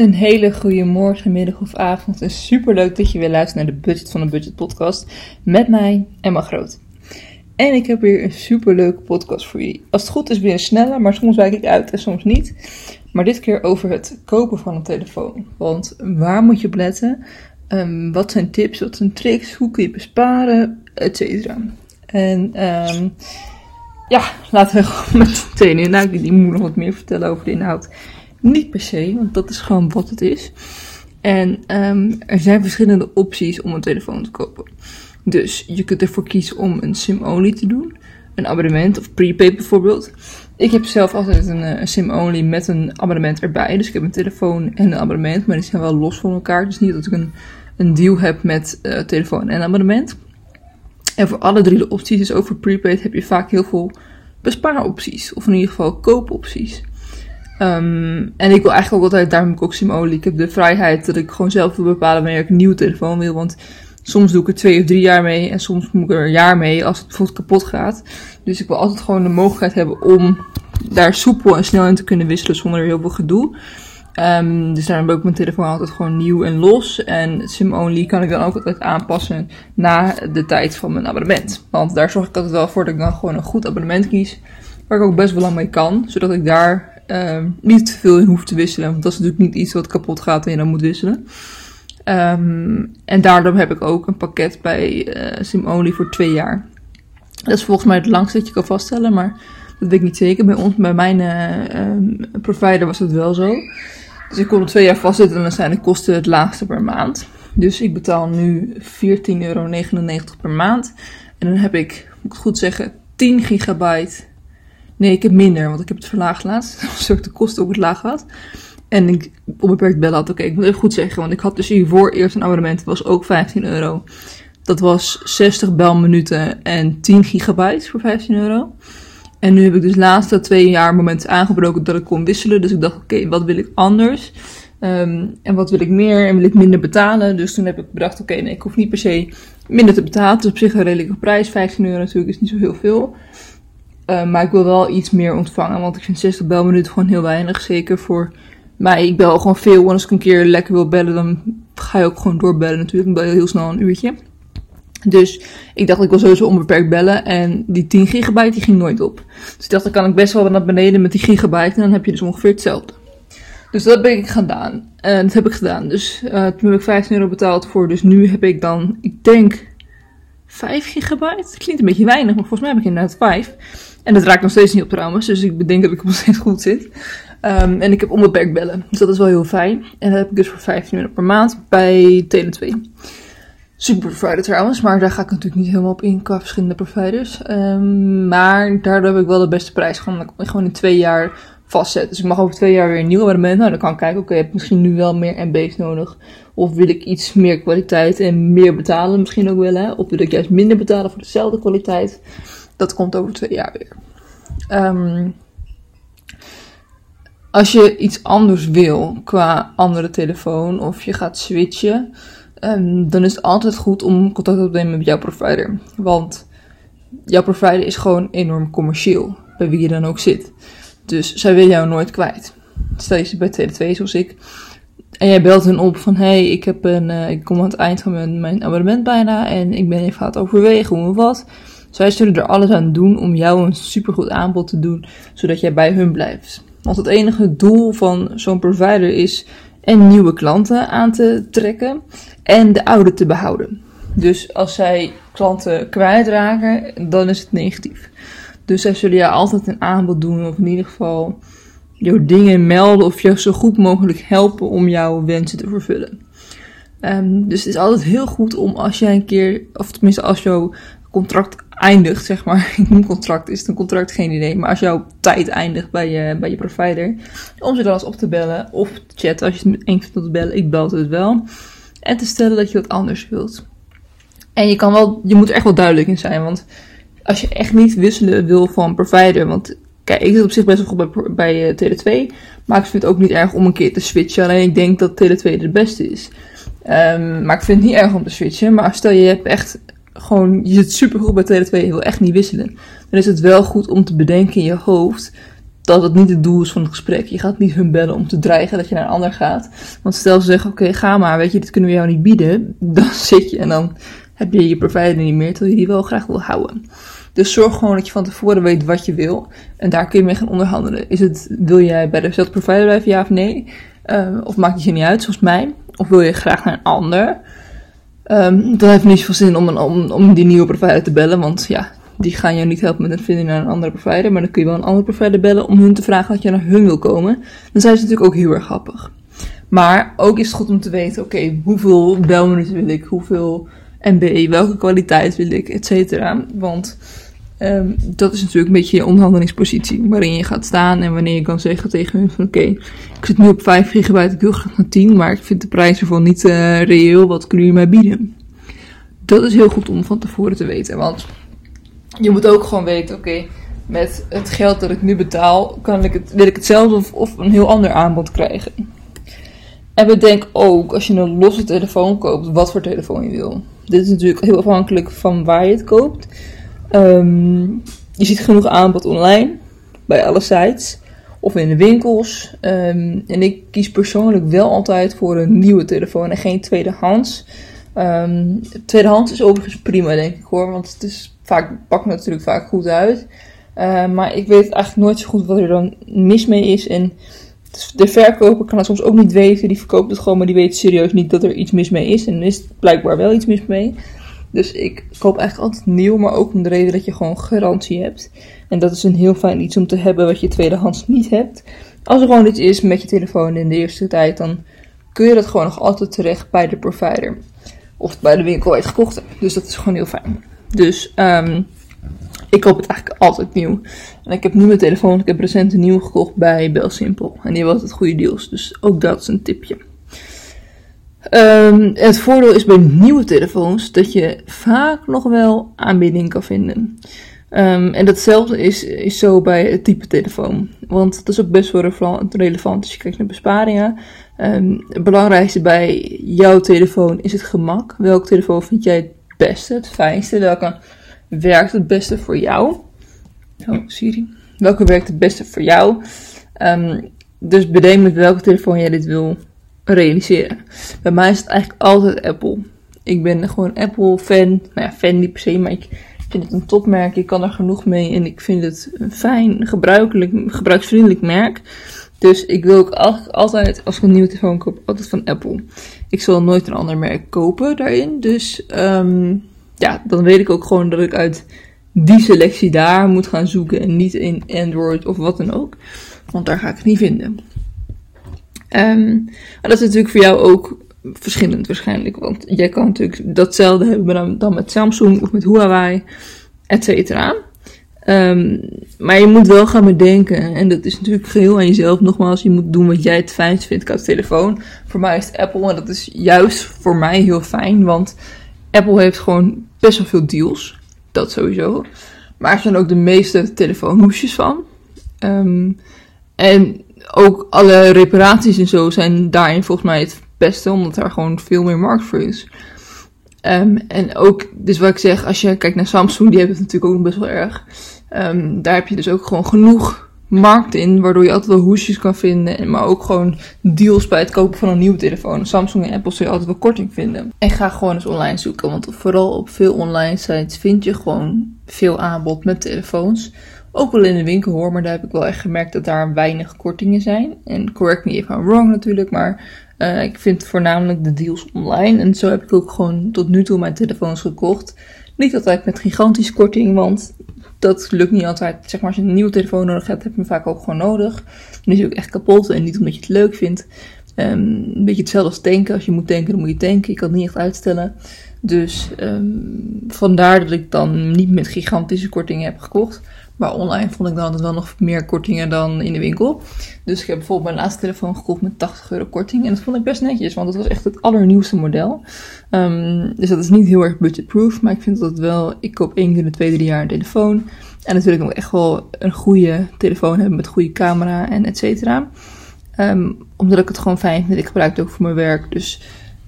Een hele goede morgen, middag of avond. En super leuk dat je weer luistert naar de Budget van de Budget podcast met mij, Emma Groot. En ik heb weer een super leuke podcast voor jullie. Als het goed is weer sneller, maar soms wijk ik uit en soms niet. Maar dit keer over het kopen van een telefoon. Want waar moet je op letten? Ehm, wat zijn tips, wat zijn tricks, hoe kun je besparen, et cetera. En um, ja, laten we gewoon meteen in. Nou, die moet nog wat meer vertellen over de inhoud. Niet per se, want dat is gewoon wat het is. En um, er zijn verschillende opties om een telefoon te kopen. Dus je kunt ervoor kiezen om een sim-only te doen. Een abonnement of prepaid bijvoorbeeld. Ik heb zelf altijd een, eh, sim-only met een abonnement erbij. Dus ik heb een telefoon en een abonnement, maar die zijn wel los van elkaar. Dus niet dat ik een, een deal heb met uh, telefoon en abonnement. En voor alle drie de opties, dus ook voor prepaid, heb je vaak heel veel bespaaropties. Of in ieder geval koopopties. Um, en ik wil eigenlijk ook altijd, daarom heb ik ook Simolie. Ik heb de vrijheid dat ik gewoon zelf wil bepalen wanneer ik een nieuwe telefoon wil. Want soms doe ik er twee of drie jaar mee en soms moet ik er een jaar mee als het bijvoorbeeld kapot gaat. Dus ik wil altijd gewoon de mogelijkheid hebben om daar soepel en snel in te kunnen wisselen zonder heel veel gedoe. Um, dus daarom heb ik mijn telefoon altijd gewoon nieuw en los. En SIM-only kan ik dan ook altijd aanpassen na de tijd van mijn abonnement. Want daar zorg ik altijd wel voor dat ik dan gewoon een goed abonnement kies. Waar ik ook best wel lang mee kan. Zodat ik daar um, niet te veel in hoef te wisselen. Want dat is natuurlijk niet iets wat kapot gaat en je dan moet wisselen. Um, en daardoor heb ik ook een pakket bij uh, SimOnly voor twee jaar. Dat is volgens mij het langste dat je kan vaststellen, maar dat weet ik niet zeker. Bij ons, bij mijn uh, provider was het wel zo. Dus ik kon er twee jaar vastzetten en dan zijn de kosten het laagste per maand. Dus ik betaal nu 14,99 euro per maand. En dan heb ik, moet ik goed zeggen, 10 gigabyte Nee, ik heb minder, want ik heb het verlaagd laatst. Zodat ik de kosten ook het laag had. En ik onbeperkt bellen had. Oké, ik moet even goed zeggen. Want ik had dus hiervoor eerst een abonnement. Dat was ook 15 euro. Dat was 60 belminuten en 10 gigabyte voor 15 euro. En nu heb ik dus laatste twee jaar moment aangebroken dat ik kon wisselen. Dus ik dacht, oké, wat wil ik anders? Um, en wat wil ik meer? En wil ik minder betalen? Dus toen heb ik bedacht, oké, nee, ik hoef niet per se minder te betalen. Het is op zich een redelijke prijs. 15 euro natuurlijk is niet zo heel veel. Uh, maar ik wil wel iets meer ontvangen, want ik vind 60 belminuten gewoon heel weinig. Zeker voor mij. Ik bel gewoon veel. En als ik een keer lekker wil bellen, dan ga je ook gewoon doorbellen natuurlijk. Ik bel heel snel een uurtje. Dus ik dacht, ik wil sowieso onbeperkt bellen. En die 10 gigabyte die ging nooit op. Dus ik dacht, dan kan ik best wel naar beneden met die gigabyte. En dan heb je dus ongeveer hetzelfde. Dus dat heb ik gedaan. En dat heb ik gedaan. Dus uh, toen heb ik 15 euro betaald voor. Dus nu heb ik dan, ik denk, 5 gigabyte. Klinkt een beetje weinig, maar volgens mij heb ik inderdaad 5. En dat raakt nog steeds niet op trouwens, dus ik bedenk dat ik nog steeds goed zit. Um, en ik heb onbeperkt bellen, dus dat is wel heel fijn. En dat heb ik dus voor 15 euro per maand bij Tele2. Super provider trouwens, maar daar ga ik natuurlijk niet helemaal op in qua verschillende providers. Um, maar daardoor heb ik wel de beste prijs. Gewoon, gewoon in twee jaar vastzetten. Dus ik mag over twee jaar weer een nieuw abonnement. Nou, dan kan ik kijken, oké, okay, heb ik misschien nu wel meer MB's nodig. Of wil ik iets meer kwaliteit en meer betalen misschien ook wel, hè? Of wil ik juist minder betalen voor dezelfde kwaliteit. Dat komt over twee jaar weer. Um, als je iets anders wil qua andere telefoon of je gaat switchen, um, dan is het altijd goed om contact op te nemen met jouw provider. Want jouw provider is gewoon enorm commercieel, bij wie je dan ook zit. Dus zij willen jou nooit kwijt. Stel je zit bij Tele2 zoals ik. En jij belt hen op van, hey, ik, heb een, uh, ik kom aan het eind van mijn, mijn abonnement bijna en ik ben even aan het overwegen hoe of wat. Zij zullen er alles aan doen om jou een supergoed aanbod te doen, zodat jij bij hun blijft. Want het enige doel van zo'n provider is en nieuwe klanten aan te trekken en de oude te behouden. Dus als zij klanten kwijtraken, dan is het negatief. Dus zij zullen jou altijd een aanbod doen, of in ieder geval jouw dingen melden of jou zo goed mogelijk helpen om jouw wensen te vervullen. Um, dus het is altijd heel goed om als jij een keer, of tenminste als jouw contract eindigt, zeg maar. Noem contract, is het een contract? Geen idee. Maar als jouw tijd eindigt bij je, bij je provider, om ze dan eens op te bellen of te chatten als je het één vindt te bellen. Ik bel het wel. En te stellen dat je wat anders wilt. En je kan wel, je moet er echt wel duidelijk in zijn, want als je echt niet wisselen wil van provider, want kijk, ik zit op zich best wel goed bij, bij uh, Tele2, maar ik vind het ook niet erg om een keer te switchen. Alleen ik denk dat Tele2 de beste is. Um, maar ik vind het niet erg om te switchen. Maar stel je hebt echt gewoon, je zit super goed bij Tele2, je wil echt niet wisselen. Dan is het wel goed om te bedenken in je hoofd dat het niet het doel is van het gesprek. Je gaat niet hun bellen om te dreigen dat je naar een ander gaat. Want stel ze zeggen, oké, ga maar, weet je, dit kunnen we jou niet bieden. Dan zit je en dan heb je je provider niet meer, terwijl je die wel graag wil houden. Dus zorg gewoon dat je van tevoren weet wat je wil. En daar kun je mee gaan onderhandelen. Is het, wil jij bij dezelfde provider blijven, ja of nee? Uh, of maakt het je niet uit, zoals mij? Of wil je graag naar een ander? Um, dan heeft het niet zoveel zin om, een, om, om die nieuwe provider te bellen, want ja, die gaan jou niet helpen met een vinden naar een andere provider. Maar dan kun je wel een andere provider bellen om hun te vragen dat je naar hun wil komen. Dan zijn ze natuurlijk ook heel erg grappig. Maar ook is het goed om te weten, oké, hoeveel belminuten wil ik? Hoeveel MB? Welke kwaliteit wil ik? Et cetera. Want um, dat is natuurlijk een beetje je onderhandelingspositie. Waarin je gaat staan en wanneer je kan zeggen tegen hun van, oké, ik zit nu op 5 gigabyte, ik wil graag naar 10. Maar ik vind de prijs ervan niet uh, reëel. Wat kunnen jullie mij bieden? Dat is heel goed om van tevoren te weten. Want je moet ook gewoon weten, oké, met het geld dat ik nu betaal, kan ik het, wil ik hetzelfde of, of een heel ander aanbod krijgen. En bedenk ook, als je een losse telefoon koopt, wat voor telefoon je wil. Dit is natuurlijk heel afhankelijk van waar je het koopt. Um, je ziet genoeg aanbod online, bij alle sites of in de winkels. Um, en ik kies persoonlijk wel altijd voor een nieuwe telefoon en geen tweedehands. Um, tweedehands is overigens prima, denk ik hoor, want het is vaak pakt natuurlijk vaak goed uit. Maar ik weet eigenlijk nooit zo goed wat er dan mis mee is. En de verkoper kan het soms ook niet weten. Die verkoopt het gewoon, maar die weet serieus niet dat er iets mis mee is. En er is blijkbaar wel iets mis mee. Dus ik koop eigenlijk altijd nieuw, maar ook om de reden dat je gewoon garantie hebt. En dat is een heel fijn iets om te hebben wat je tweedehands niet hebt. Als er gewoon iets is met je telefoon in de eerste tijd, dan kun je dat gewoon nog altijd terecht bij de provider. Of bij de winkel waar je het gekocht hebt. Dus dat is gewoon heel fijn. Dus um, ik koop het eigenlijk altijd nieuw. En ik heb nu mijn telefoon, ik heb recent een nieuw gekocht bij Belsimpel. En die was het goede deals. Dus ook dat is een tipje. Um, het voordeel is bij nieuwe telefoons dat je vaak nog wel aanbieding kan vinden. Um, en datzelfde is, is zo bij het type telefoon. Want dat is ook best wel relevant als je kijkt naar besparingen. Um, het belangrijkste bij jouw telefoon is het gemak. Welke telefoon vind jij het beste, het fijnste? Welke werkt het beste voor jou? Oh, Siri. Welke werkt het beste voor jou? Dus bedenk met welke telefoon jij dit wil realiseren. Bij mij is het eigenlijk altijd Apple. Ik ben gewoon Apple-fan. Nou ja, fan niet per se, maar ik vind het een topmerk. Ik kan er genoeg mee en ik vind het een fijn, gebruikelijk, gebruiksvriendelijk merk. Dus ik wil ook altijd, als ik een nieuwe telefoon koop, altijd van Apple. Ik zal nooit een ander merk kopen daarin. Dus um, ja, dan weet ik ook gewoon dat ik uit die selectie daar moet gaan zoeken. En niet in Android of wat dan ook. Want daar ga ik het niet vinden. Um, maar dat is natuurlijk voor jou ook verschillend waarschijnlijk. Want jij kan natuurlijk datzelfde hebben dan met Samsung of met Huawei, et cetera. Um, maar je moet wel gaan bedenken, en dat is natuurlijk geheel aan jezelf. Nogmaals, je moet doen wat jij het fijnst vindt qua telefoon. Voor mij is het Apple en dat is juist voor mij heel fijn, want Apple heeft gewoon best wel veel deals. Dat sowieso. Maar er zijn ook de meeste telefoonhoesjes van. Um, en ook alle reparaties en zo zijn daarin volgens mij het beste, omdat daar gewoon veel meer markt voor is. Um, en ook, dus wat ik zeg, als je kijkt naar Samsung, die hebben het natuurlijk ook best wel erg. Um, daar heb je dus ook gewoon genoeg markt in, waardoor je altijd wel hoesjes kan vinden. Maar ook gewoon deals bij het kopen van een nieuwe telefoon. Samsung en Apple zul je altijd wel korting vinden. En ga gewoon eens online zoeken, want vooral op veel online sites vind je gewoon veel aanbod met telefoons. Ook wel in de winkel hoor, maar daar heb ik wel echt gemerkt dat daar weinig kortingen zijn. En correct me if I'm wrong natuurlijk, maar uh, ik vind voornamelijk de deals online. En zo heb ik ook gewoon tot nu toe mijn telefoons gekocht. Niet altijd met gigantische korting, want dat lukt niet altijd. Zeg maar, als je een nieuwe telefoon nodig hebt, heb je hem vaak ook gewoon nodig. Dan is hij ook echt kapot en niet omdat je het leuk vindt. Um, een beetje hetzelfde als tanken. Als je moet tanken, dan moet je tanken. Je kan het niet echt uitstellen. Dus um, vandaar dat ik dan niet met gigantische kortingen heb gekocht. Maar online vond ik dan altijd wel nog meer kortingen dan in de winkel. Dus ik heb bijvoorbeeld mijn laatste telefoon gekocht met 80 euro korting. En dat vond ik best netjes, want het was echt het allernieuwste model. Um, dus dat is niet heel erg budgetproof. Maar ik vind dat wel, ik koop één keer in de twee, drie jaar een telefoon. En ik ook echt wel een goede telefoon hebben met goede camera en et cetera. Um, omdat ik het gewoon fijn vind. Ik gebruik het ook voor mijn werk. Dus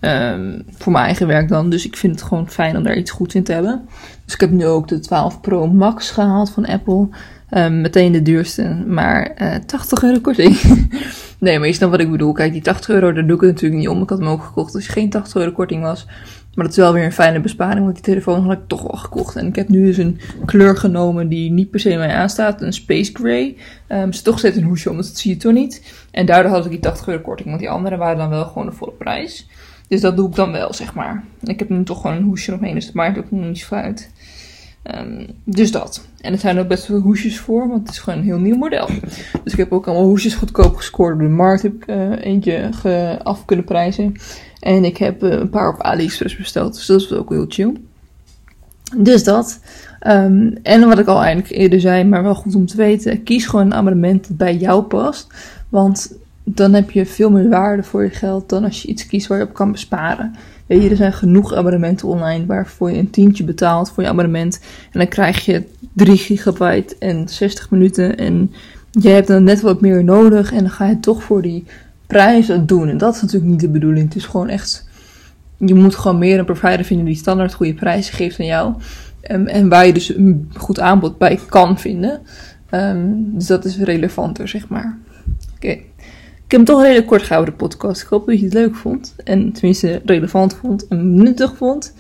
Um, voor mijn eigen werk dan. Dus ik vind het gewoon fijn om daar iets goeds in te hebben. Dus ik heb nu ook de 12 Pro Max gehaald van Apple. Um, meteen de duurste, maar uh, 80 euro korting. nee, maar je snapt wat ik bedoel. Kijk, die 80 euro, daar doe ik het natuurlijk niet om. Ik had hem ook gekocht als je geen 80 euro korting was. Maar dat is wel weer een fijne besparing, want die telefoon had ik toch wel gekocht. En ik heb nu dus een kleur genomen die niet per se mij aanstaat. Een space gray. Um, ze toch steeds een hoesje om, dus dat zie je toch niet. En daardoor had ik die 80 euro korting, want die andere waren dan wel gewoon de volle prijs. Dus dat doe ik dan wel, zeg maar. Ik heb nu toch gewoon een hoesje omheen, dus dat maakt ook niet zo uit. Um, dus dat. En er zijn ook best veel hoesjes voor, want het is gewoon een heel nieuw model. Dus ik heb ook allemaal hoesjes goedkoop gescoord op de markt. Heb ik uh, eentje af kunnen prijzen. En ik heb uh, een paar op AliExpress besteld, dus dat is ook heel chill. Dus dat. Um, en wat ik al eigenlijk eerder zei, maar wel goed om te weten. Kies gewoon een abonnement dat bij jou past. Want dan heb je veel meer waarde voor je geld dan als je iets kiest waar je op kan besparen. Weet je, er zijn genoeg abonnementen online waarvoor je een tientje betaalt voor je abonnement. En dan krijg je 3 gigabyte en 60 minuten. En je hebt dan net wat meer nodig. En dan ga je toch voor die prijzen doen. En dat is natuurlijk niet de bedoeling. Het is gewoon echt. Je moet gewoon meer een provider vinden die standaard goede prijzen geeft aan jou. En waar je dus een goed aanbod bij kan vinden. Um, dus dat is relevanter, zeg maar. Oké. Ik heb hem toch een redelijk kort gehouden, de podcast. Ik hoop dat je het leuk vond. En tenminste relevant vond en nuttig vond.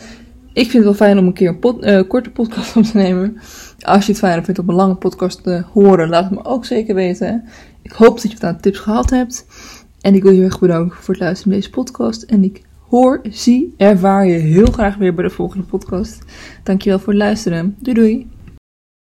Ik vind het wel fijn om een keer een uh, korte podcast op te nemen. Als je het fijn vindt om een lange podcast te horen, laat het me ook zeker weten. Ik hoop dat je wat aan tips gehad hebt. En ik wil je heel erg bedanken voor het luisteren naar deze podcast. En ik hoor, zie, ervaar je heel graag weer bij de volgende podcast. Dankjewel voor het luisteren. Doei doei.